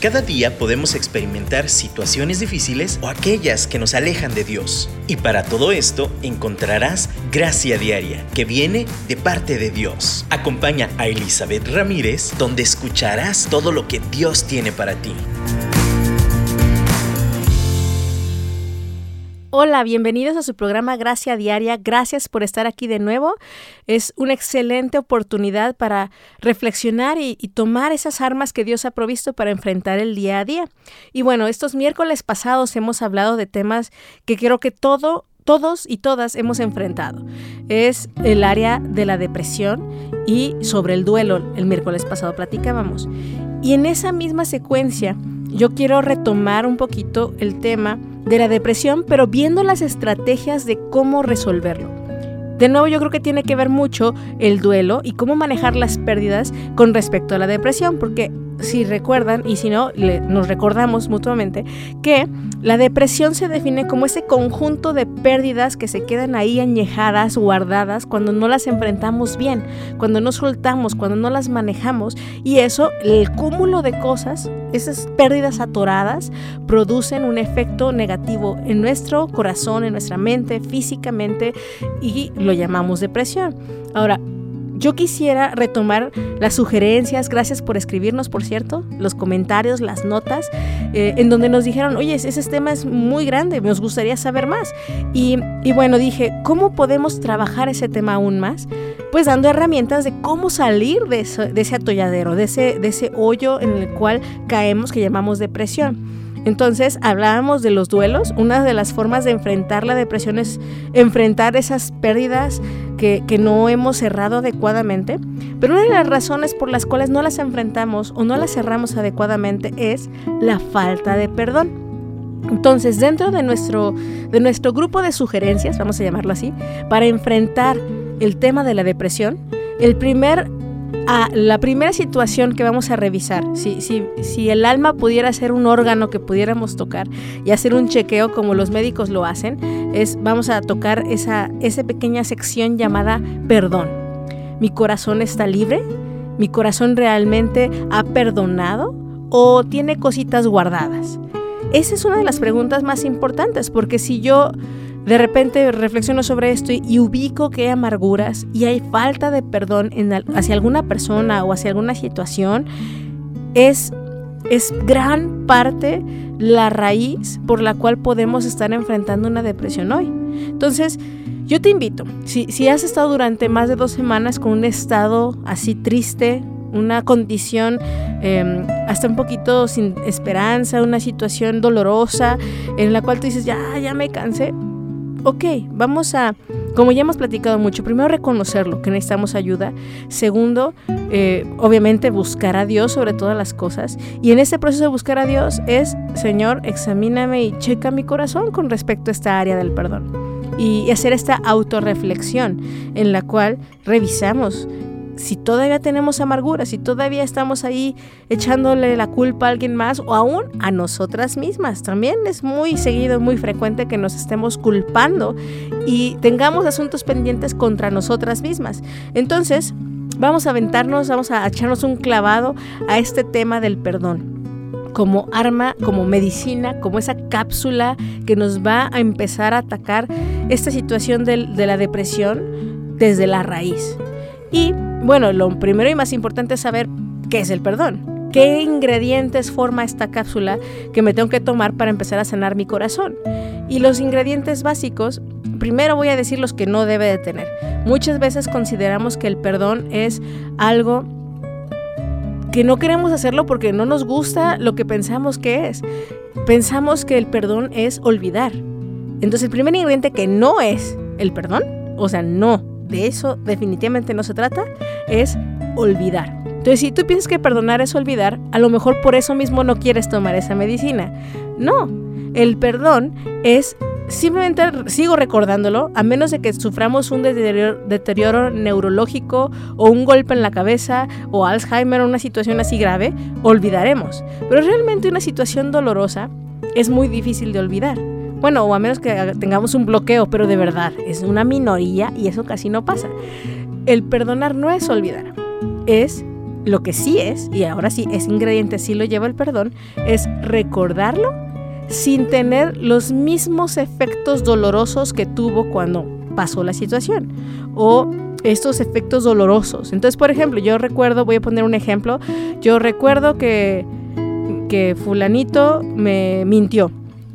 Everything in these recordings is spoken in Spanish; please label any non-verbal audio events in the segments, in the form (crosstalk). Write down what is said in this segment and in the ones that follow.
Cada día podemos experimentar situaciones difíciles o aquellas que nos alejan de Dios. Y para todo esto encontrarás gracia diaria que viene de parte de Dios. Acompaña a Elizabeth Ramírez donde escucharás todo lo que Dios tiene para ti. Hola, bienvenidos a su programa Gracia Diaria. Gracias por estar aquí de nuevo. Es una excelente oportunidad para reflexionar y, tomar esas armas que Dios ha provisto para enfrentar el día a día. Y bueno, estos miércoles pasados hemos hablado de temas que creo que todo todos y todas hemos enfrentado. Es el área de la depresión y sobre el duelo. El miércoles pasado platicábamos. Y en esa misma secuencia yo quiero retomar un poquito el tema de la depresión, pero viendo las estrategias de cómo resolverlo. De nuevo, yo creo que tiene que ver mucho el duelo y cómo manejar las pérdidas con respecto a la depresión, porque si recuerdan, y si no, nos recordamos mutuamente, que la depresión se define como ese conjunto de pérdidas que se quedan ahí añejadas, guardadas, cuando no las enfrentamos bien, cuando no soltamos, cuando no las manejamos, y eso, el cúmulo de cosas, esas pérdidas atoradas, producen un efecto negativo en nuestro corazón, en nuestra mente, físicamente, y lo llamamos depresión. Ahora, yo quisiera retomar las sugerencias, gracias por escribirnos, por cierto, los comentarios, las notas, eh, en donde nos dijeron, oye, ese tema es muy grande, nos gustaría saber más. Y, bueno, dije, ¿cómo podemos trabajar ese tema aún más? Pues dando herramientas de cómo salir de, de ese atolladero, de ese, de ese hoyo en el cual caemos que llamamos depresión. Entonces hablábamos de los duelos. Una de las formas de enfrentar la depresión es enfrentar esas pérdidas que, no hemos cerrado adecuadamente. Pero una de las razones por las cuales no las enfrentamos o no las cerramos adecuadamente es la falta de perdón. Entonces, dentro de nuestro, de nuestro grupo de sugerencias, vamos a llamarlo así, para enfrentar el tema de la depresión, el primer la primera situación que vamos a revisar, si, si, si el alma pudiera ser un órgano que pudiéramos tocar y hacer un chequeo como los médicos lo hacen, es vamos a tocar esa, esa pequeña sección llamada perdón. ¿Mi corazón está libre? ¿Mi corazón realmente ha perdonado o tiene cositas guardadas? Esa es una de las preguntas más importantes porque si yo de repente reflexiono sobre esto y, ubico que hay amarguras y hay falta de perdón hacia alguna persona o hacia alguna situación. Es, es gran parte la raíz por la cual podemos estar enfrentando una depresión hoy. Entonces, yo te invito, si, si has estado durante más de dos semanas con un estado así triste, una condición em, hasta un poquito sin esperanza, una situación dolorosa en la cual tú dices, ya, ya me cansé, ok, vamos a, como ya hemos platicado mucho, primero reconocerlo, que necesitamos ayuda. Segundo, eh, obviamente buscar a Dios sobre todas las cosas. Y en ese proceso de buscar a Dios es, Señor, examíname y checa mi corazón con respecto a esta área del perdón. Y hacer esta autorreflexión en la cual revisamos si todavía tenemos amargura, si todavía estamos ahí echándole la culpa a alguien más o aún a nosotras mismas. También es muy seguido, muy frecuente que nos estemos culpando y tengamos asuntos pendientes contra nosotras mismas. Entonces, vamos a aventarnos, vamos a echarnos un clavado a este tema del perdón como arma, como medicina, como esa cápsula que nos va a empezar a atacar esta situación de, de la depresión desde la raíz. Y bueno, lo primero y más importante es saber qué es el perdón. ¿Qué ingredientes forma esta cápsula que me tengo que tomar para empezar a sanar mi corazón? Y los ingredientes básicos, primero voy a decir los que no debe de tener. Muchas veces consideramos que el perdón es algo que no queremos hacerlo porque no nos gusta lo que pensamos que es. Pensamos que el perdón es olvidar. Entonces el primer ingrediente que no es el perdón, o sea, no de eso definitivamente no se trata, es olvidar. Entonces, si tú piensas que perdonar es olvidar, a lo mejor por eso mismo no quieres tomar esa medicina. No, el perdón es simplemente, sigo recordándolo, a menos de que suframos un deterioro, neurológico o un golpe en la cabeza o Alzheimer o una situación así grave, olvidaremos. Pero realmente una situación dolorosa es muy difícil de olvidar. Bueno, o a menos que tengamos un bloqueo, pero de verdad, es una minoría y eso casi no pasa. El perdonar no es olvidar, es lo que sí es, y ahora sí, ese ingrediente sí lo lleva el perdón, es recordarlo sin tener los mismos efectos dolorosos que tuvo cuando pasó la situación. O estos efectos dolorosos. Entonces, por ejemplo, yo recuerdo, voy a poner un ejemplo, yo recuerdo que, que fulanito me mintió.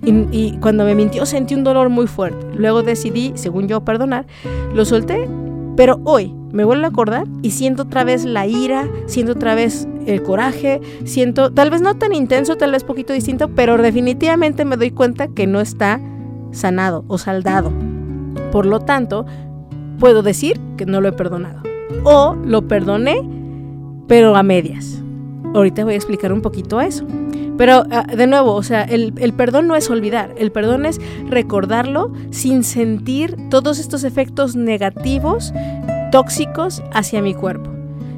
Y, y, cuando me mintió sentí un dolor muy fuerte. Luego decidí, según yo, perdonar. Lo solté, pero hoy me vuelvo a acordar y siento otra vez la ira, siento otra vez el coraje, siento, tal vez no tan intenso, tal vez poquito distinto, pero definitivamente me doy cuenta que no está sanado o saldado. Por lo tanto, puedo decir que no lo he perdonado. O lo perdoné, pero a medias. Ahorita voy a explicar un poquito eso. Pero ah, de nuevo, o sea, el, perdón no es olvidar, el perdón es recordarlo sin sentir todos estos efectos negativos, tóxicos hacia mi cuerpo.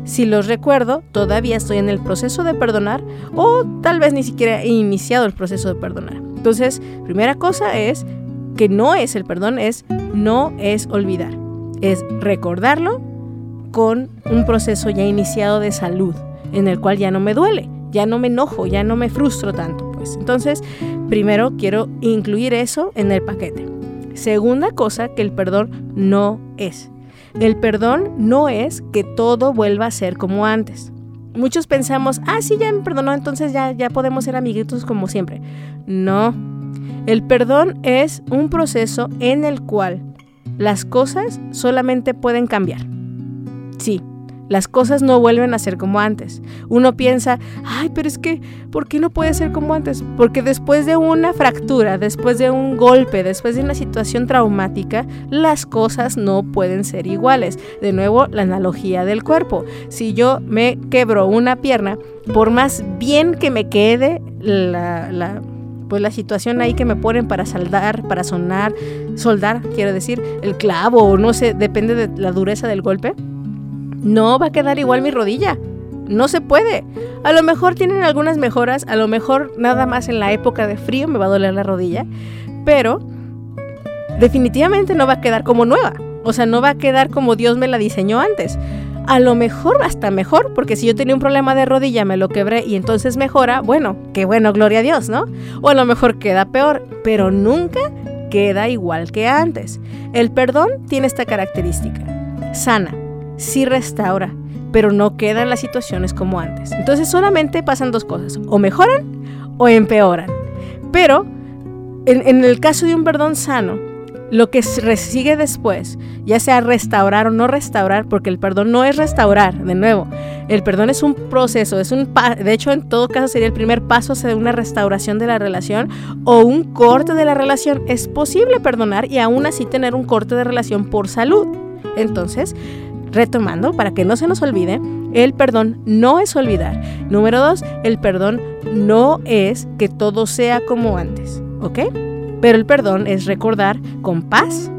Si los recuerdo, todavía estoy en el proceso de perdonar o tal vez ni siquiera he iniciado el proceso de perdonar. Entonces, primera cosa es que no es el perdón, es no es olvidar es recordarlo con un proceso ya iniciado de salud, en el cual ya no me duele, ya no me enojo, ya no me frustro tanto. Pues entonces, primero quiero incluir eso en el paquete. Segunda cosa que el perdón no es. El perdón no es que todo vuelva a ser como antes. Muchos pensamos, ah, sí, ya me perdonó, entonces ya, ya podemos ser amiguitos como siempre. No. El perdón es un proceso en el cual las cosas solamente pueden cambiar. Sí, las cosas no vuelven a ser como antes. Uno piensa, ay, pero es que, ¿por qué no puede ser como antes? Porque después de una fractura, después de un golpe, después de una situación traumática, las cosas no pueden ser iguales. De nuevo, la analogía del cuerpo. Si yo me quebro una pierna, por más bien que me quede la, pues la situación ahí que me ponen para saldar, para sonar, soldar, quiero decir, el clavo o no sé, depende de la dureza del golpe, no va a quedar igual mi rodilla. No se puede. A lo mejor tienen algunas mejoras, a lo mejor nada más en la época de frío me va a doler la rodilla, pero definitivamente no va a quedar como nueva. O sea, no va a quedar como Dios me la diseñó antes a lo mejor hasta mejor, porque si yo tenía un problema de rodilla, me lo quebré y entonces mejora, bueno, qué bueno, gloria a Dios, ¿no? O a lo mejor queda peor, pero nunca queda igual que antes. El perdón tiene esta característica. Sana, sí restaura, pero no quedan las situaciones como antes. Entonces solamente pasan dos cosas, o mejoran o empeoran. Pero en, el caso de un perdón sano, lo que sigue después, ya sea restaurar o no restaurar, porque el perdón no es restaurar, de nuevo, el perdón es un proceso, es un de hecho en todo caso sería el primer paso hacia una restauración de la relación o un corte de la relación. Es posible perdonar y aún así tener un corte de relación por salud. Entonces, retomando, para que no se nos olvide, el perdón no es olvidar. Número dos, el perdón no es que todo sea como antes, ¿ok? Pero el perdón es recordar con paz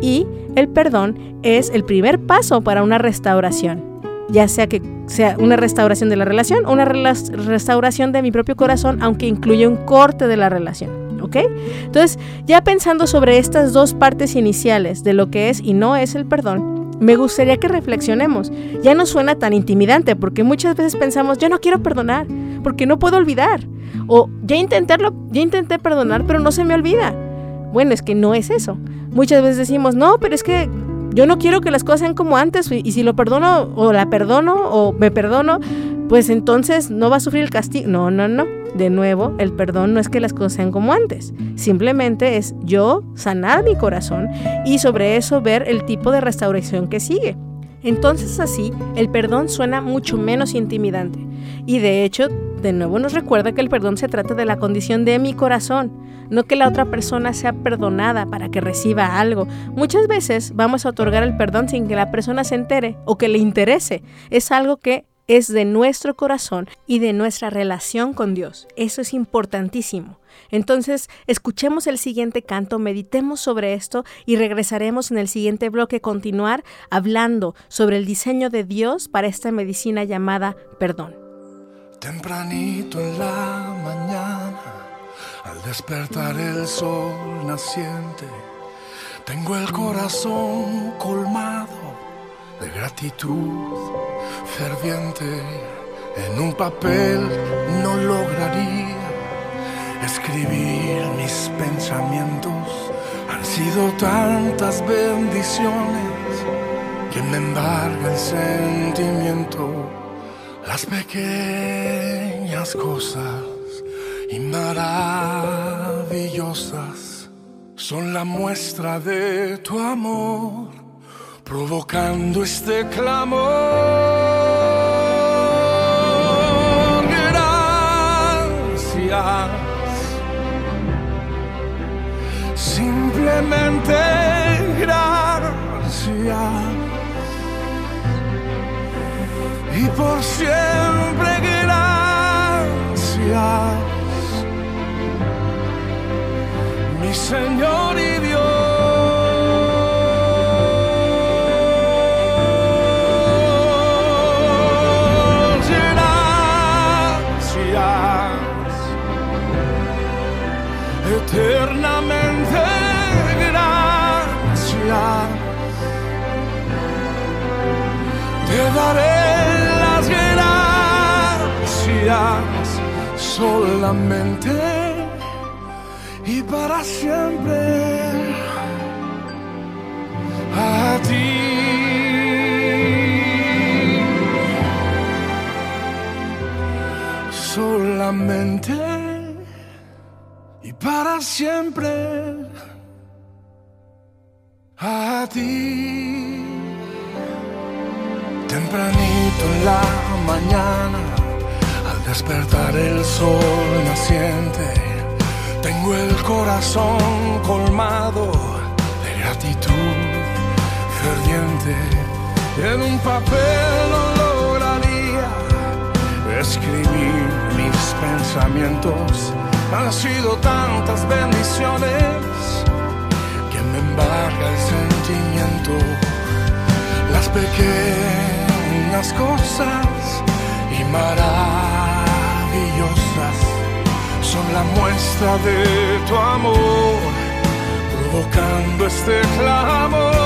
y el perdón es el primer paso para una restauración, ya sea que sea una restauración de la relación o una restauración de mi propio corazón, aunque incluya un corte de la relación. ¿Ok? Entonces, ya pensando sobre estas dos partes iniciales de lo que es y no es el perdón, me gustaría que reflexionemos. Ya no suena tan intimidante porque muchas veces pensamos, yo no quiero perdonar, porque no puedo olvidar. O ya intentarlo, ya intenté perdonar, pero no se me olvida. Bueno, es que no es eso. Muchas veces decimos, no, pero es que yo no quiero que las cosas sean como antes y si lo perdono o la perdono o me perdono, pues entonces no va a sufrir el castigo. No, no, no. De nuevo, el perdón no es que las cosas sean como antes. Simplemente es yo sanar mi corazón y sobre eso ver el tipo de restauración que sigue. Entonces así, el perdón suena mucho menos intimidante. Y de hecho, de nuevo nos recuerda que el perdón se trata de la condición de mi corazón, no que la otra persona sea perdonada para que reciba algo. Muchas veces vamos a otorgar el perdón sin que la persona se entere o que le interese. Es algo que es de nuestro corazón y de nuestra relación con Dios. Eso es importantísimo. Entonces, escuchemos el siguiente canto, meditemos sobre esto y regresaremos en el siguiente bloque continuar hablando sobre el diseño de Dios para esta medicina llamada perdón. Tempranito en la mañana, al despertar el sol naciente, tengo el corazón colmado de gratitud ferviente. En un papel no lograría escribir mis pensamientos. Han sido tantas bendiciones que me embarga el sentimiento. Las pequeñas cosas y maravillosas son la muestra de tu amor, provocando este clamor. Simplemente gracias. Y por siempre gracias. Señor y solamente y para siempre a ti. Solamente y para siempre a ti. Tempranito en la mañana, despertar el sol naciente tengo el corazón colmado de gratitud ferviente. En un papel no lograría escribir mis pensamientos. Han sido tantas bendiciones que me embarga el sentimiento. Las pequeñas cosas maravillosas son la muestra de tu amor, provocando este clamor.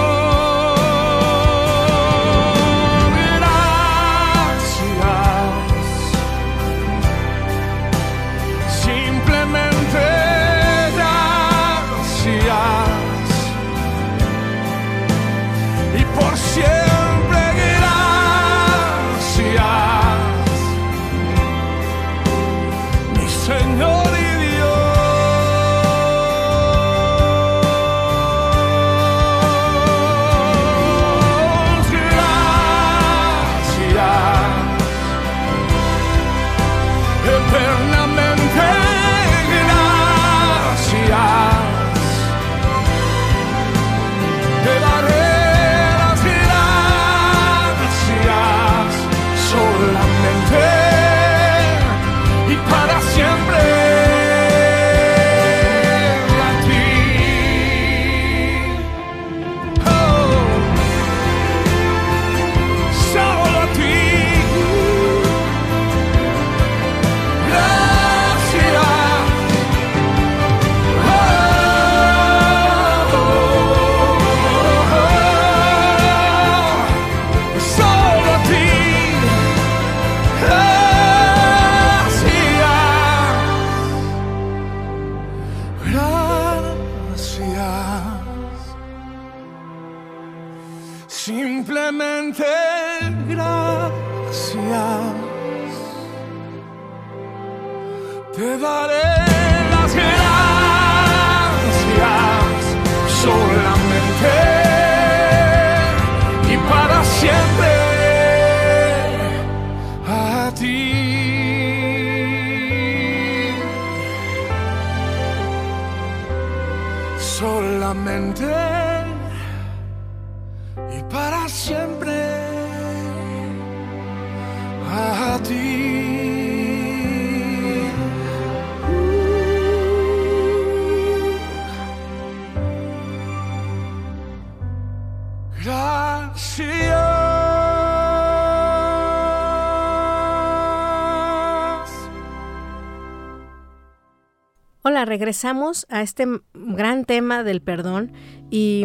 Regresamos a este gran tema del perdón y,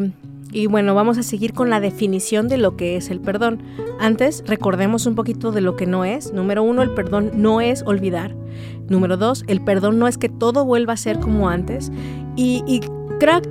y, bueno, vamos a seguir con la definición de lo que es el perdón. Antes, recordemos un poquito de lo que no es. Número uno, el perdón no es olvidar. Número dos, el perdón no es que todo vuelva a ser como antes. Y, y creo,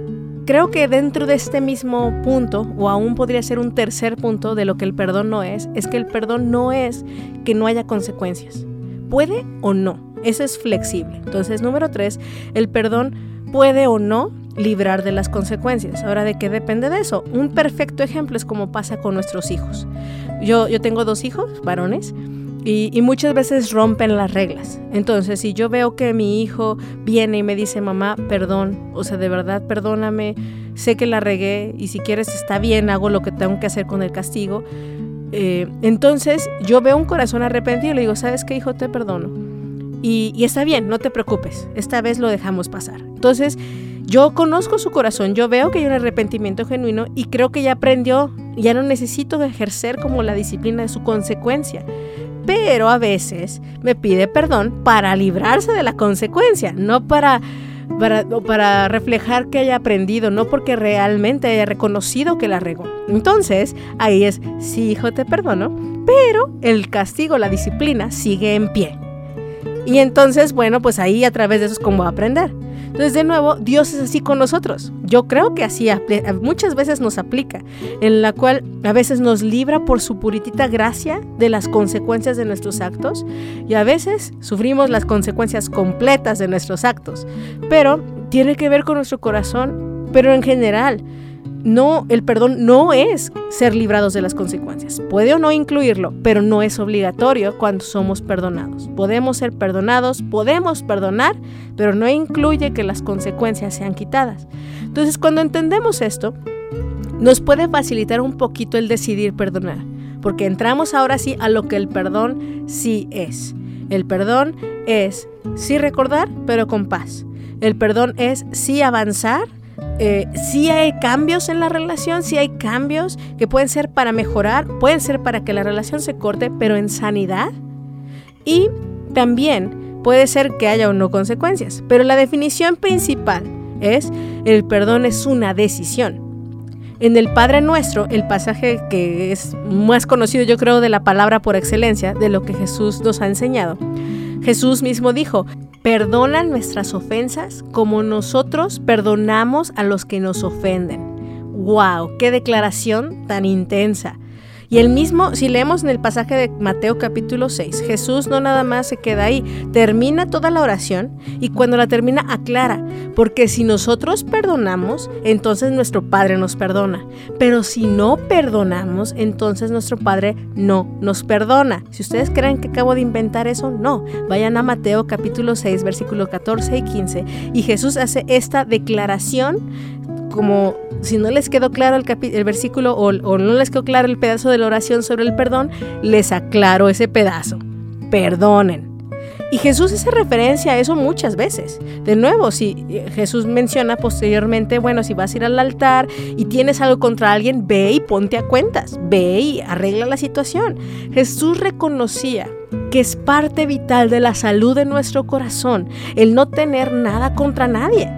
creo que dentro de este mismo punto, o aún podría ser un tercer punto de lo que el perdón no es, es que el perdón no es que no haya consecuencias. Puede o no eso es flexible. Entonces, número tres, el perdón puede o no librar de las consecuencias. Ahora, ¿de qué depende de eso? Un perfecto ejemplo es como pasa con nuestros hijos. Yo, yo tengo dos hijos, varones, y, y, muchas veces rompen las reglas. Entonces, si yo veo que mi hijo viene y me dice, mamá, perdón, o sea, de verdad, perdóname, sé que la regué y si quieres está bien, hago lo que tengo que hacer con el castigo. Eh, entonces, yo veo un corazón arrepentido y le digo, ¿sabes qué, hijo? Te perdono y, está bien, no te preocupes, esta vez lo dejamos pasar. Entonces, yo conozco su corazón, yo veo que hay un arrepentimiento genuino y creo que ya aprendió, ya no necesito ejercer como la disciplina de su consecuencia. Pero a veces me pide perdón para librarse de la consecuencia, no para, para, para reflejar que haya aprendido, no porque realmente haya reconocido que la regó. Entonces, ahí es, sí, hijo, te perdono, pero el castigo, la disciplina sigue en pie. Y entonces, bueno, pues ahí a través de eso es como aprender. Entonces, de nuevo, Dios es así con nosotros. Yo creo que así muchas veces nos aplica, en la cual a veces nos libra por su puritita gracia de las consecuencias de nuestros actos y a veces sufrimos las consecuencias completas de nuestros actos. Pero tiene que ver con nuestro corazón, pero en general no, el perdón no es ser librados de las consecuencias. Puede o no incluirlo, pero no es obligatorio cuando somos perdonados. Podemos ser perdonados, podemos perdonar, pero no incluye que las consecuencias sean quitadas. Entonces, cuando entendemos esto, nos puede facilitar un poquito el decidir perdonar, porque entramos ahora sí a lo que el perdón sí es. El perdón es sí recordar, pero con paz. El perdón es sí avanzar, eh, si hay cambios en la relación, si hay cambios que pueden ser para mejorar, pueden ser para que la relación se corte, pero en sanidad. Y también puede ser que haya o no consecuencias, pero la definición principal es el perdón es una decisión. En el Padre Nuestro, el pasaje que es más conocido yo creo de la palabra por excelencia, de lo que Jesús nos ha enseñado, Jesús mismo dijo, perdona nuestras ofensas como nosotros perdonamos a los que nos ofenden. ¡Wow! ¡Qué declaración tan intensa! Y el mismo, si leemos en el pasaje de Mateo capítulo 6, Jesús no nada más se queda ahí, termina toda la oración y cuando la termina aclara, porque si nosotros perdonamos, entonces nuestro Padre nos perdona, pero si no perdonamos, entonces nuestro Padre no nos perdona. Si ustedes creen que acabo de inventar eso, no. Vayan a Mateo capítulo 6, versículo 14 y 15 y Jesús hace esta declaración como si no les quedó claro el, versículo o, o, no les quedó claro el pedazo de la oración sobre el perdón, les aclaro ese pedazo. Perdonen. Y Jesús hace referencia a eso muchas veces. De nuevo, si eh, Jesús menciona posteriormente, bueno, si vas a ir al altar y tienes algo contra alguien, ve y ponte a cuentas, ve y arregla la situación. Jesús reconocía que es parte vital de la salud de nuestro corazón el no tener nada contra nadie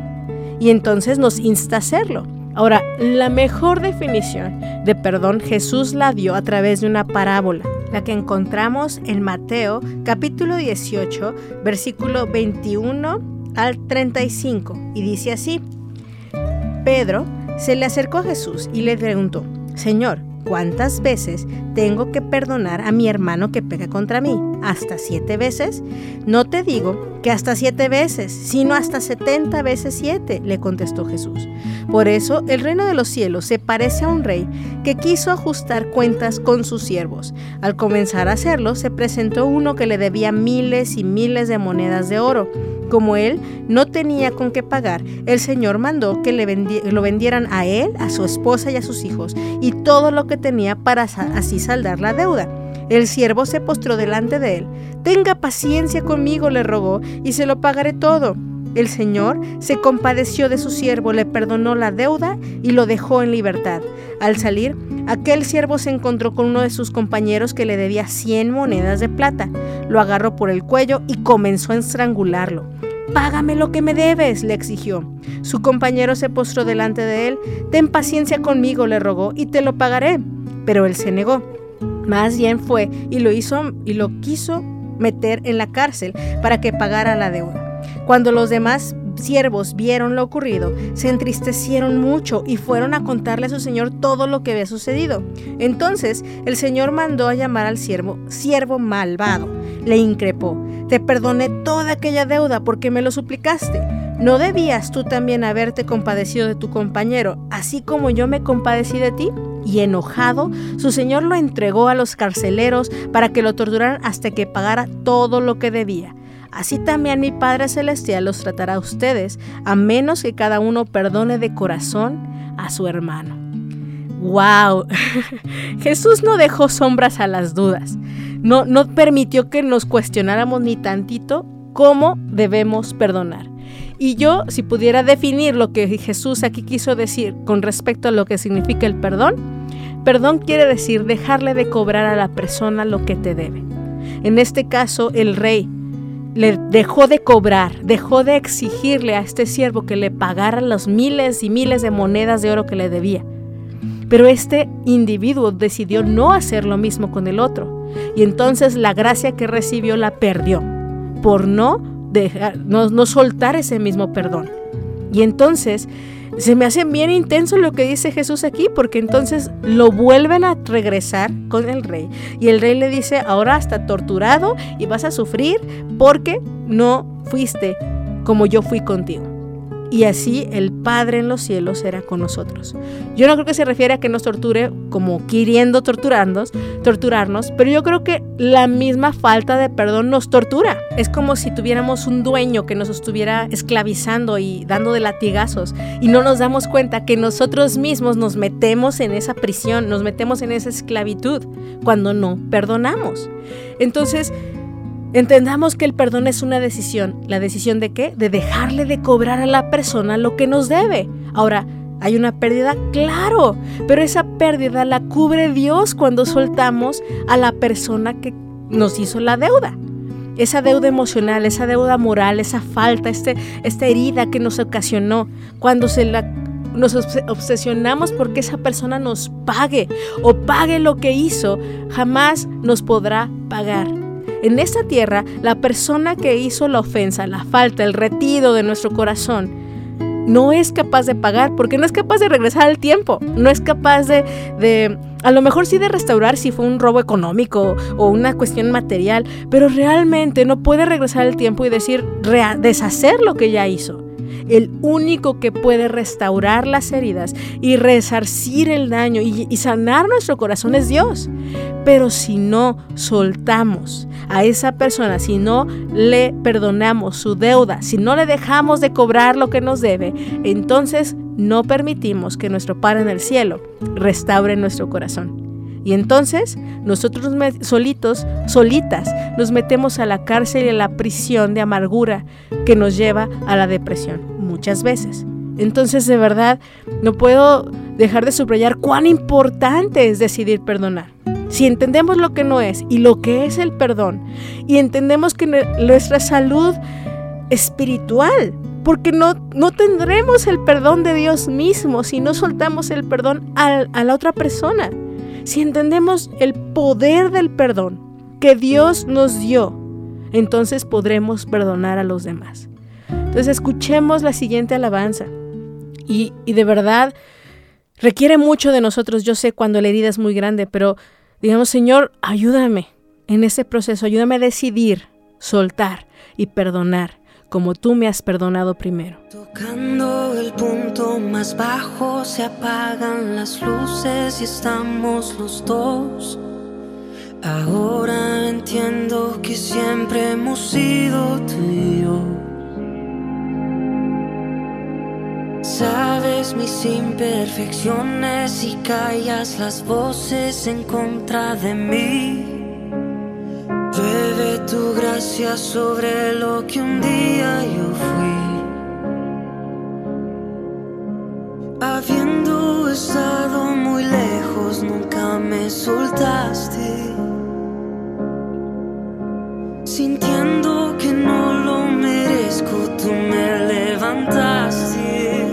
y entonces nos insta a hacerlo. Ahora, la mejor definición de perdón Jesús la dio a través de una parábola, la que encontramos en Mateo capítulo 18, versículo 21 al 35, y dice así, Pedro se le acercó a Jesús y le preguntó, Señor, ¿Cuántas veces tengo que perdonar a mi hermano que pega contra mí? ¿Hasta siete veces? No te digo que hasta siete veces, sino hasta setenta veces siete, le contestó Jesús. Por eso el reino de los cielos se parece a un rey que quiso ajustar cuentas con sus siervos. Al comenzar a hacerlo, se presentó uno que le debía miles y miles de monedas de oro. Como él no tenía con qué pagar, el Señor mandó que le lo vendieran a él, a su esposa y a sus hijos, y todo lo que tenía para así saldar la deuda. El siervo se postró delante de él. Tenga paciencia conmigo, le rogó, y se lo pagaré todo. El Señor se compadeció de su siervo, le perdonó la deuda y lo dejó en libertad. Al salir, aquel siervo se encontró con uno de sus compañeros que le debía cien monedas de plata. Lo agarró por el cuello y comenzó a estrangularlo. Págame lo que me debes, le exigió. Su compañero se postró delante de él. Ten paciencia conmigo, le rogó, y te lo pagaré. Pero él se negó. Más bien fue y lo hizo y lo quiso meter en la cárcel para que pagara la deuda. Cuando los demás siervos vieron lo ocurrido, se entristecieron mucho y fueron a contarle a su señor todo lo que había sucedido. Entonces el señor mandó a llamar al siervo, siervo malvado. Le increpó, te perdoné toda aquella deuda porque me lo suplicaste. ¿No debías tú también haberte compadecido de tu compañero, así como yo me compadecí de ti? Y enojado, su señor lo entregó a los carceleros para que lo torturaran hasta que pagara todo lo que debía. Así también mi Padre Celestial los tratará a ustedes, a menos que cada uno perdone de corazón a su hermano. ¡Wow! (laughs) Jesús no dejó sombras a las dudas. No, no permitió que nos cuestionáramos ni tantito cómo debemos perdonar. Y yo, si pudiera definir lo que Jesús aquí quiso decir con respecto a lo que significa el perdón, perdón quiere decir dejarle de cobrar a la persona lo que te debe. En este caso, el rey le dejó de cobrar, dejó de exigirle a este siervo que le pagara los miles y miles de monedas de oro que le debía. Pero este individuo decidió no hacer lo mismo con el otro. Y entonces la gracia que recibió la perdió por no, dejar, no, no soltar ese mismo perdón. Y entonces se me hace bien intenso lo que dice Jesús aquí, porque entonces lo vuelven a regresar con el rey. Y el rey le dice, ahora está torturado y vas a sufrir porque no fuiste como yo fui contigo y así el Padre en los cielos será con nosotros. Yo no creo que se refiere a que nos torture como queriendo torturarnos, torturarnos, pero yo creo que la misma falta de perdón nos tortura. Es como si tuviéramos un dueño que nos estuviera esclavizando y dando de latigazos y no nos damos cuenta que nosotros mismos nos metemos en esa prisión, nos metemos en esa esclavitud cuando no perdonamos. Entonces, Entendamos que el perdón es una decisión. ¿La decisión de qué? De dejarle de cobrar a la persona lo que nos debe. Ahora, ¿hay una pérdida? Claro, pero esa pérdida la cubre Dios cuando soltamos a la persona que nos hizo la deuda. Esa deuda emocional, esa deuda moral, esa falta, este, esta herida que nos ocasionó, cuando se la nos obsesionamos porque esa persona nos pague o pague lo que hizo, jamás nos podrá pagar. En esta tierra, la persona que hizo la ofensa, la falta, el retiro de nuestro corazón, no es capaz de pagar porque no es capaz de regresar al tiempo, no es capaz de, a lo mejor sí de restaurar si fue un robo económico o una cuestión material, pero realmente no puede regresar al tiempo y decir, deshacer lo que ya hizo. El único que puede restaurar las heridas y resarcir el daño y, sanar nuestro corazón es Dios. Pero si no soltamos a esa persona, si no le perdonamos su deuda, si no le dejamos de cobrar lo que nos debe, entonces no permitimos que nuestro Padre en el cielo restaure nuestro corazón. Y entonces nosotros solitos, solitas, nos metemos a la cárcel y a la prisión de amargura que nos lleva a la depresión, muchas veces. Entonces de verdad no puedo dejar de subrayar cuán importante es decidir perdonar. Si entendemos lo que no es y lo que es el perdón, y entendemos que nuestra salud espiritual, porque no, no tendremos el perdón de Dios mismo si no soltamos el perdón a, a la otra persona. Si entendemos el poder del perdón que Dios nos dio, entonces podremos perdonar a los demás. Entonces escuchemos la siguiente alabanza. Y, y de verdad, requiere mucho de nosotros. Yo sé cuando la herida es muy grande, pero digamos, Señor, ayúdame en ese proceso, ayúdame a decidir, soltar y perdonar como tú me has perdonado primero. Tocando el punto más bajo se apagan las luces y estamos los dos. Ahora entiendo que siempre hemos sido tú. Sabes mis imperfecciones y callas las voces en contra de mí. Llueve tu gracia sobre lo que un día yo fui. Habiendo estado muy lejos, nunca me soltaste. Sintiendo que no lo merezco, tú me levantaste.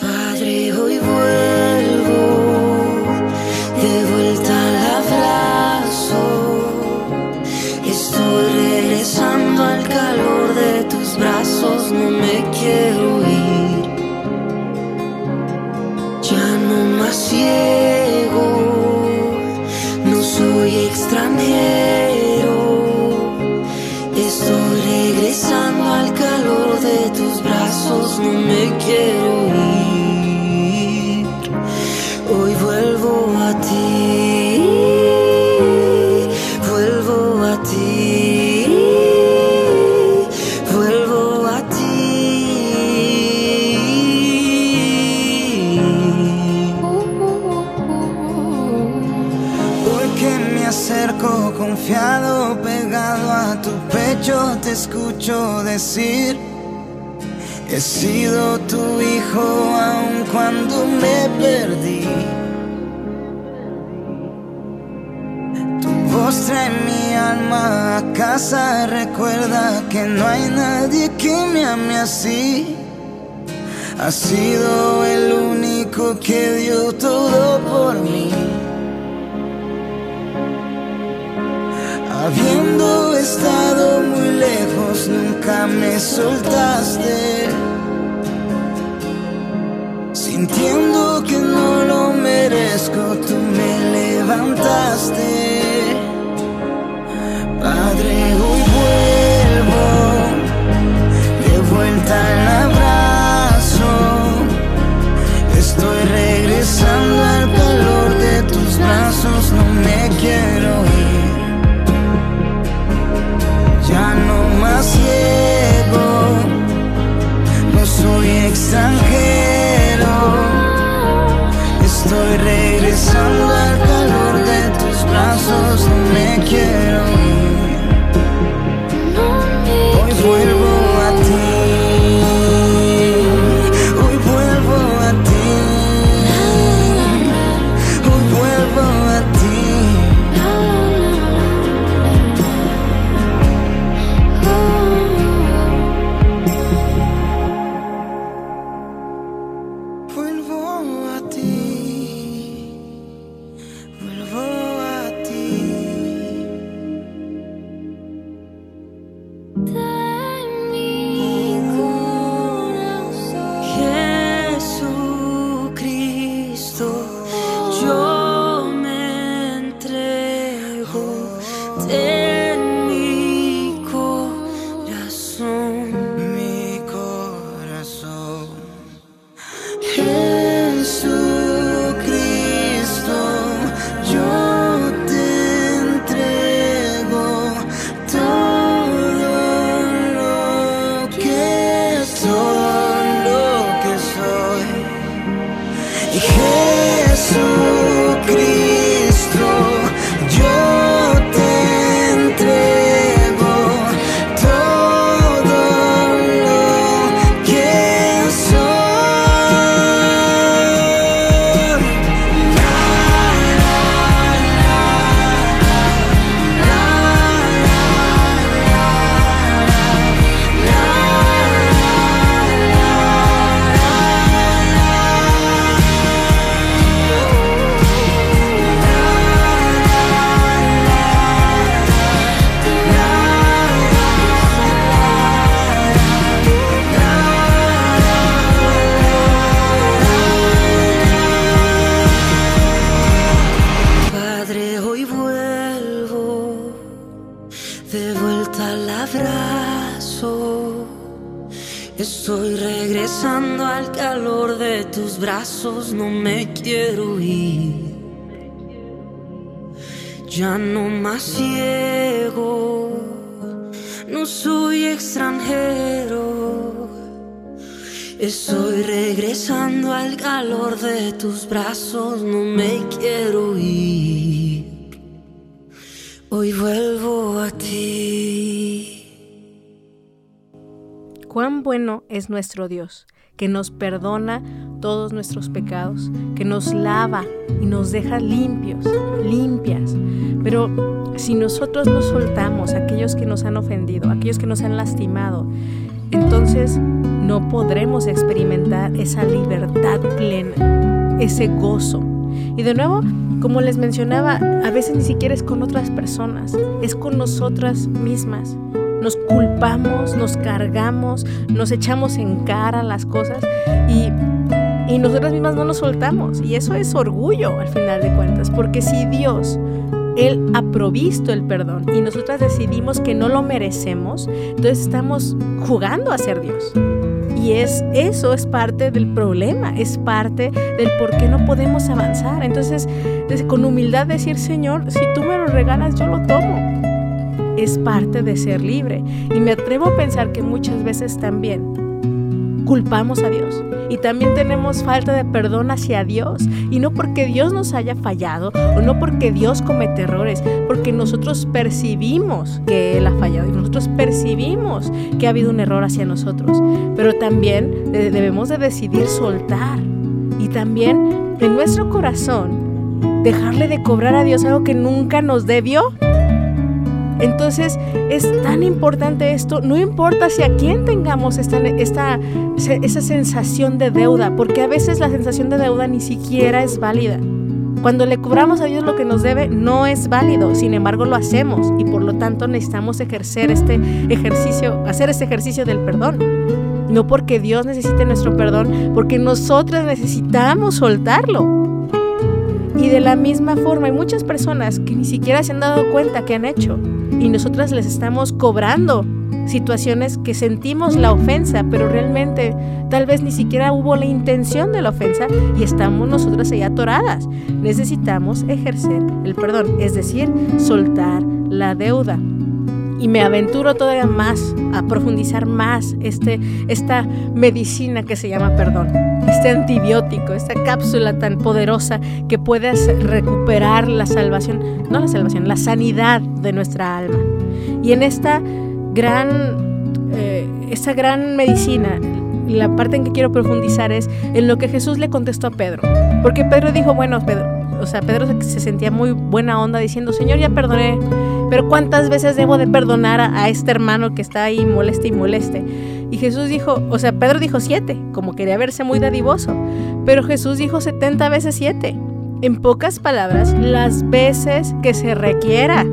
Padre, hoy vuelvo. Ha sido el único que dio todo por mí. Habiendo estado muy lejos, nunca me soltaste. extranjero. Estoy regresando al calor de tus brazos. es nuestro Dios, que nos perdona todos nuestros pecados, que nos lava y nos deja limpios, limpias. Pero si nosotros nos soltamos a aquellos que nos han ofendido, a aquellos que nos han lastimado, entonces no podremos experimentar esa libertad plena, ese gozo. Y de nuevo, como les mencionaba, a veces ni siquiera es con otras personas, es con nosotras mismas. Nos culpamos, nos cargamos, nos echamos en cara las cosas y, y nosotras mismas no nos soltamos. Y eso es orgullo al final de cuentas, porque si Dios él ha provisto el perdón y nosotras decidimos que no lo merecemos, entonces estamos jugando a ser Dios. Y es, eso es parte del problema, es parte del por qué no podemos avanzar. Entonces, con humildad decir, Señor, si tú me lo regalas, yo lo tomo. Es parte de ser libre. Y me atrevo a pensar que muchas veces también culpamos a Dios y también tenemos falta de perdón hacia Dios. Y no porque Dios nos haya fallado o no porque Dios comete errores, porque nosotros percibimos que Él ha fallado y nosotros percibimos que ha habido un error hacia nosotros. Pero también debemos de decidir soltar y también en nuestro corazón dejarle de cobrar a Dios algo que nunca nos debió entonces es tan importante esto, no importa si a quién tengamos esta, esta, esa sensación de deuda, porque a veces la sensación de deuda ni siquiera es válida. Cuando le cobramos a Dios lo que nos debe, no es válido, sin embargo lo hacemos y por lo tanto necesitamos ejercer este ejercicio, hacer este ejercicio del perdón. No porque Dios necesite nuestro perdón, porque nosotros necesitamos soltarlo. Y de la misma forma hay muchas personas que ni siquiera se han dado cuenta que han hecho y nosotras les estamos cobrando situaciones que sentimos la ofensa, pero realmente tal vez ni siquiera hubo la intención de la ofensa y estamos nosotras ahí atoradas. Necesitamos ejercer el perdón, es decir, soltar la deuda. Y me aventuro todavía más a profundizar más este, esta medicina que se llama perdón, este antibiótico, esta cápsula tan poderosa que puede recuperar la salvación, no la salvación, la sanidad de nuestra alma. Y en esta gran, eh, esta gran medicina, la parte en que quiero profundizar es en lo que Jesús le contestó a Pedro. Porque Pedro dijo, bueno, Pedro, o sea, Pedro se sentía muy buena onda diciendo, Señor, ya perdoné, pero ¿cuántas veces debo de perdonar a, este hermano que está ahí moleste y moleste? Y Jesús dijo, o sea, Pedro dijo siete, como quería verse muy dadivoso, pero Jesús dijo setenta veces siete. En pocas palabras, las veces que se requiera.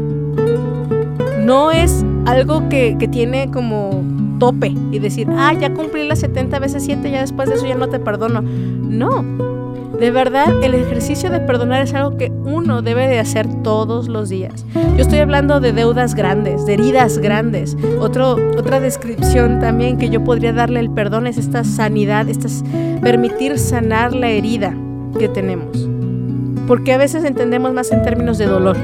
No es algo que, tiene como tope y decir, ah, ya cumplí las 70 veces 7, ya después de eso ya no te perdono. No, de verdad, el ejercicio de perdonar es algo que uno debe de hacer todos los días. Yo estoy hablando de deudas grandes, de heridas grandes. Otro, otra descripción también que yo podría darle el perdón es esta sanidad, esta, permitir sanar la herida que tenemos porque a veces entendemos más en términos de dolor.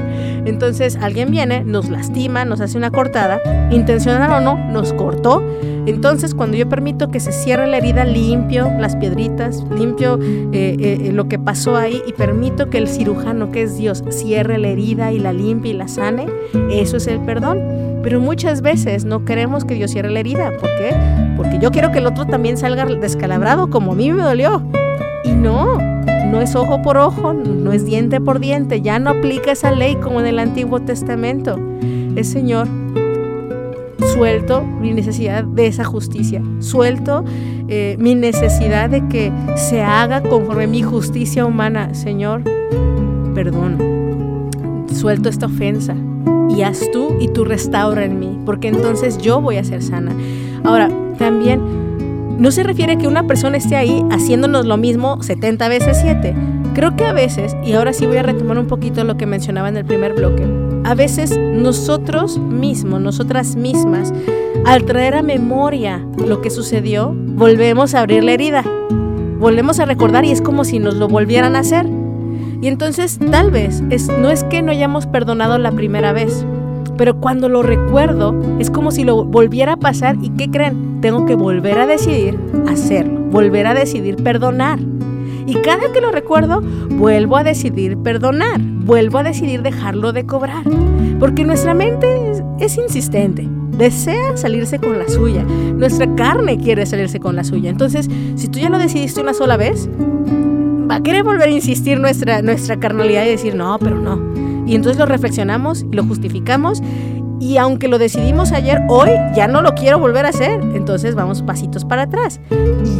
Entonces alguien viene, nos lastima, nos hace una cortada, intencional o no, nos cortó. Entonces cuando yo permito que se cierre la herida, limpio las piedritas, limpio eh, eh, eh, lo que pasó ahí y permito que el cirujano, que es Dios, cierre la herida y la limpie y la sane, eso es el perdón. Pero muchas veces no queremos que Dios cierre la herida. ¿Por qué? Porque yo quiero que el otro también salga descalabrado como a mí me dolió. Y no, no es ojo por ojo, no es diente por diente, ya no aplica esa ley como en el Antiguo Testamento. Es Señor, suelto mi necesidad de esa justicia, suelto eh, mi necesidad de que se haga conforme mi justicia humana. Señor, perdón, suelto esta ofensa y haz tú y tú restaura en mí, porque entonces yo voy a ser sana. Ahora, también no se refiere a que una persona esté ahí haciéndonos lo mismo 70 veces 7. Creo que a veces, y ahora sí voy a retomar un poquito lo que mencionaba en el primer bloque, a veces nosotros mismos, nosotras mismas, al traer a memoria lo que sucedió, volvemos a abrir la herida, volvemos a recordar y es como si nos lo volvieran a hacer. Y entonces tal vez es, no es que no hayamos perdonado la primera vez, pero cuando lo recuerdo es como si lo volviera a pasar y ¿qué creen? Tengo que volver a decidir hacerlo, volver a decidir perdonar. Y cada que lo recuerdo, vuelvo a decidir perdonar, vuelvo a decidir dejarlo de cobrar. Porque nuestra mente es, insistente, desea salirse con la suya, nuestra carne quiere salirse con la suya. Entonces, si tú ya lo decidiste una sola vez, va a querer volver a insistir nuestra, nuestra carnalidad y decir, no, pero no, y entonces lo reflexionamos, lo justificamos y aunque lo decidimos ayer, hoy ya no lo quiero volver a hacer. Entonces vamos pasitos para atrás.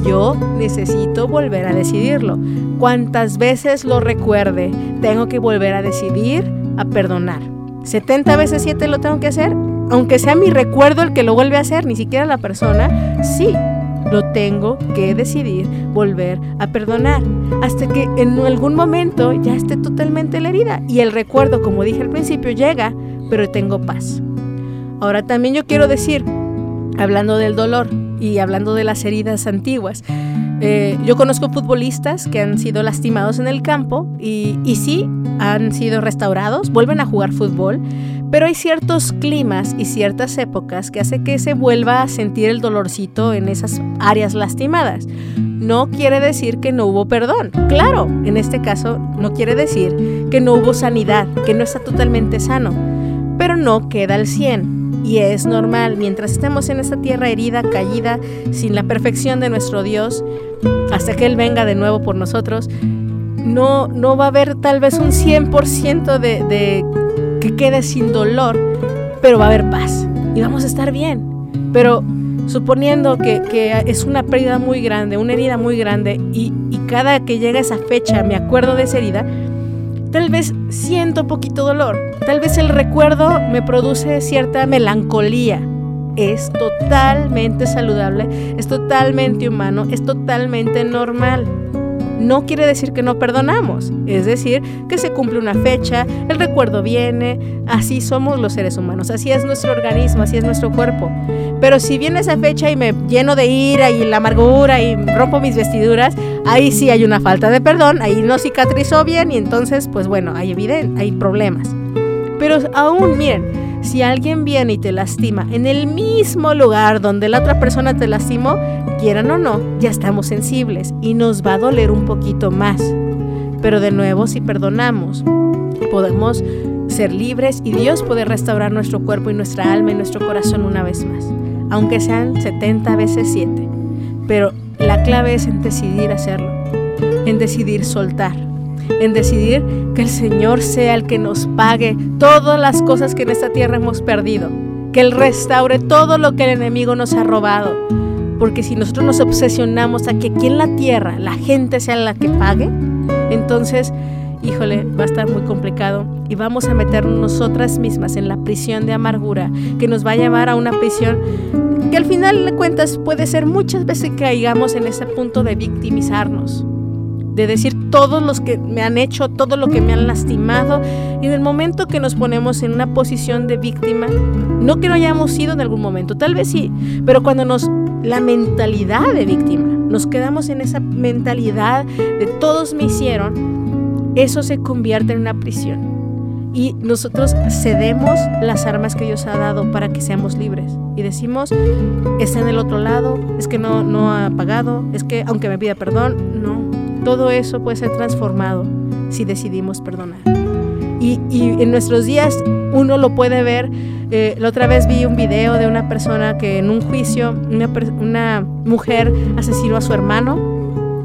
Yo necesito volver a decidirlo. Cuantas veces lo recuerde, tengo que volver a decidir a perdonar. 70 veces 7 lo tengo que hacer, aunque sea mi recuerdo el que lo vuelve a hacer, ni siquiera la persona, sí, lo tengo que decidir volver a perdonar hasta que en algún momento ya esté totalmente la herida y el recuerdo, como dije al principio, llega, pero tengo paz. Ahora también yo quiero decir, hablando del dolor y hablando de las heridas antiguas, eh, yo conozco futbolistas que han sido lastimados en el campo y, y sí, han sido restaurados, vuelven a jugar fútbol, pero hay ciertos climas y ciertas épocas que hace que se vuelva a sentir el dolorcito en esas áreas lastimadas. No quiere decir que no hubo perdón. Claro, en este caso no quiere decir que no hubo sanidad, que no está totalmente sano, pero no queda al 100 y es normal, mientras estemos en esta tierra herida, caída, sin la perfección de nuestro Dios, hasta que Él venga de nuevo por nosotros, no, no va a haber tal vez un 100% de, de que quede sin dolor, pero va a haber paz y vamos a estar bien. Pero suponiendo que, que es una pérdida muy grande, una herida muy grande, y, y cada que llega esa fecha me acuerdo de esa herida, Tal vez siento poquito dolor, tal vez el recuerdo me produce cierta melancolía. Es totalmente saludable, es totalmente humano, es totalmente normal no quiere decir que no perdonamos, es decir, que se cumple una fecha, el recuerdo viene, así somos los seres humanos, así es nuestro organismo, así es nuestro cuerpo. Pero si viene esa fecha y me lleno de ira y la amargura y rompo mis vestiduras, ahí sí hay una falta de perdón, ahí no cicatrizó bien y entonces, pues bueno, hay evidente, hay problemas. Pero aún, miren, si alguien viene y te lastima en el mismo lugar donde la otra persona te lastimó, quieran o no, ya estamos sensibles y nos va a doler un poquito más. Pero de nuevo, si perdonamos, podemos ser libres y Dios puede restaurar nuestro cuerpo y nuestra alma y nuestro corazón una vez más, aunque sean 70 veces 7. Pero la clave es en decidir hacerlo, en decidir soltar en decidir que el Señor sea el que nos pague todas las cosas que en esta tierra hemos perdido, que Él restaure todo lo que el enemigo nos ha robado. Porque si nosotros nos obsesionamos a que aquí en la tierra la gente sea la que pague, entonces, híjole, va a estar muy complicado y vamos a meternos nosotras mismas en la prisión de amargura que nos va a llevar a una prisión que al final de cuentas puede ser muchas veces que caigamos en ese punto de victimizarnos de decir todos los que me han hecho, todo lo que me han lastimado. Y en el momento que nos ponemos en una posición de víctima, no que no hayamos sido en algún momento, tal vez sí, pero cuando nos, la mentalidad de víctima, nos quedamos en esa mentalidad de todos me hicieron, eso se convierte en una prisión. Y nosotros cedemos las armas que Dios ha dado para que seamos libres. Y decimos, está en el otro lado, es que no, no ha pagado, es que aunque me pida perdón, no, todo eso puede ser transformado si decidimos perdonar. Y, en nuestros días uno lo puede ver. Eh, la otra vez vi un video de una persona que en un juicio, una, mujer asesinó a su hermano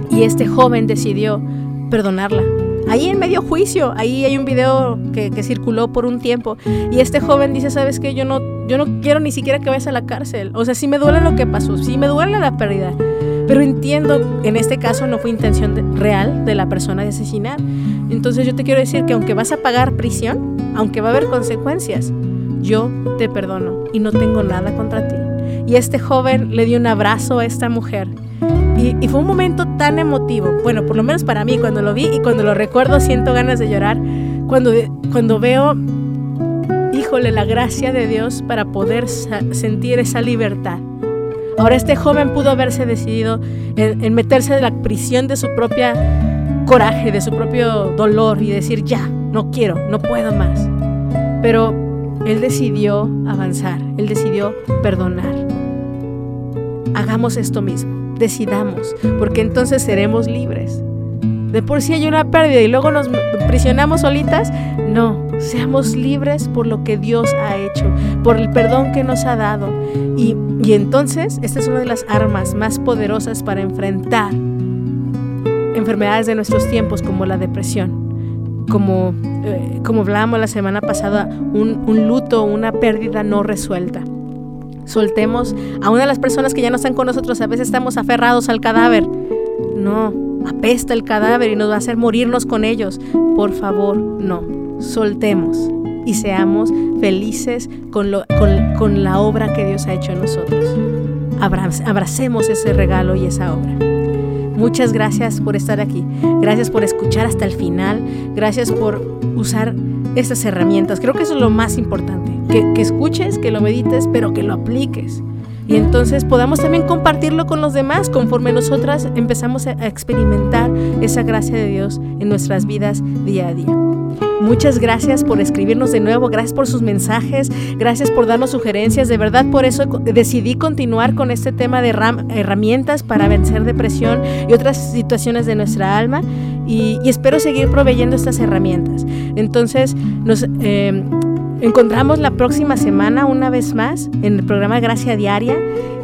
y este joven decidió perdonarla. Ahí en medio juicio, ahí hay un video que, circuló por un tiempo y este joven dice, sabes qué, yo no, yo no quiero ni siquiera que vayas a la cárcel. O sea, si me duele lo que pasó, si me duele la pérdida, pero entiendo, en este caso no fue intención real de la persona de asesinar. Entonces yo te quiero decir que aunque vas a pagar prisión, aunque va a haber consecuencias, yo te perdono y no tengo nada contra ti. Y este joven le dio un abrazo a esta mujer. Y, y, fue un momento tan emotivo. Bueno, por lo menos para mí, cuando lo vi y cuando lo recuerdo, siento ganas de llorar. Cuando, cuando veo, híjole, la gracia de Dios para poder sentir esa libertad. Ahora este joven pudo haberse decidido en, meterse en la prisión de su propia coraje, de su propio dolor y decir, ya, no quiero, no puedo más. Pero él decidió avanzar, él decidió perdonar. Hagamos esto mismo, decidamos, porque entonces seremos libres. De por sí hay una pérdida y luego nos prisionamos solitas. No, seamos libres por lo que Dios ha hecho, por el perdón que nos ha dado. Y, entonces, esta es una de las armas más poderosas para enfrentar enfermedades de nuestros tiempos como la depresión, como, eh, como hablábamos la semana pasada, un, un luto, una pérdida no resuelta. Soltemos a una de las personas que ya no están con nosotros. A veces estamos aferrados al cadáver. No, apesta el cadáver y nos va a hacer morirnos con ellos. Por favor, no. Soltemos y seamos felices con, lo, con, la obra que Dios ha hecho en nosotros. Abracemos ese regalo y esa obra. Muchas gracias por estar aquí. Gracias por escuchar hasta el final. Gracias por usar estas herramientas. Creo que eso es lo más importante. Que, que escuches, que lo medites, pero que lo apliques. Y entonces podamos también compartirlo con los demás conforme nosotras empezamos a experimentar esa gracia de Dios en nuestras vidas día a día. Muchas gracias por escribirnos de nuevo, gracias por sus mensajes, gracias por darnos sugerencias. De verdad, por eso decidí continuar con este tema de herramientas para vencer depresión y otras situaciones de nuestra alma y, espero seguir proveyendo estas herramientas. Entonces, nos eh, encontramos la próxima semana una vez más en el programa Gracia Diaria.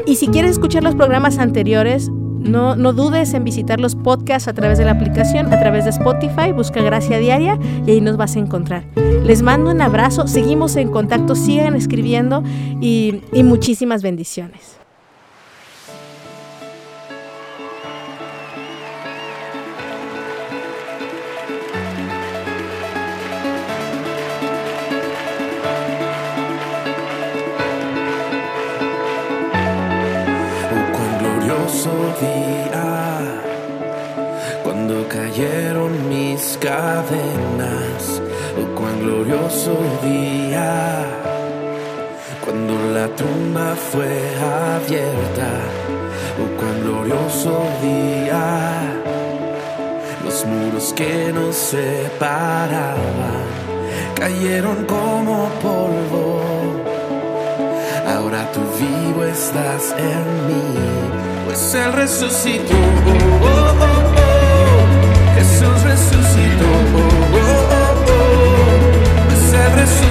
Y si quieres escuchar los programas anteriores, no, dudes en visitar los podcasts a través de la aplicación, a través de Spotify, busca Gracia Diaria y ahí nos vas a encontrar. Les mando un abrazo, seguimos en contacto, sigan escribiendo y muchísimas bendiciones. Cadenas. Oh, cuán glorioso día, cuando la tumba fue abierta. Oh, cuán glorioso día, los muros que nos separaban cayeron como polvo. Ahora tú vivo estás en mí, pues Él resucitó. Oh, oh, oh, oh, Jesús resucitó. oh oh oh Pues Él resucitó.